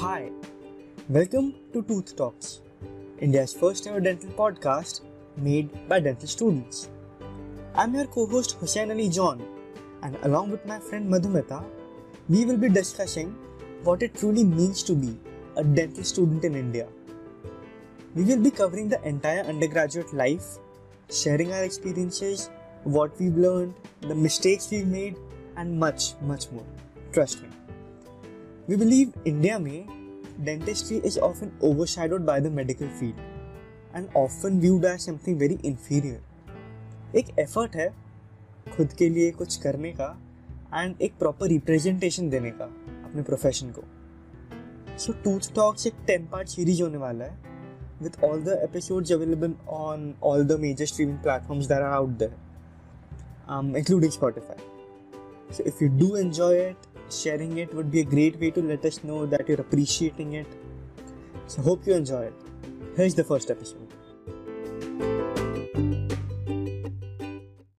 Hi, welcome to Tooth Talks, India's first ever dental podcast made by dental students. I'm your co host Hussain Ali John, and along with my friend Madhumita, we will be discussing what it truly means to be a dental student in India. We will be covering the entire undergraduate life, sharing our experiences, what we've learned, the mistakes we've made, and much, much more. Trust me. We believe India में dentistry is often overshadowed by the medical field and often viewed as something very inferior. एक effort है खुद के लिए कुछ करने का and एक प्रॉपर रिप्रेजेंटेशन देने का अपने प्रोफेशन को सो टूथ टॉक्स एक टेन पार्ट सीरीज़ होने वाला है with all the episodes available on all the major streaming platforms that are out there, um, including Spotify. So if you do enjoy it, sharing it would be a great way to let us know that you're appreciating it. So hope you enjoy it. Here's the first episode.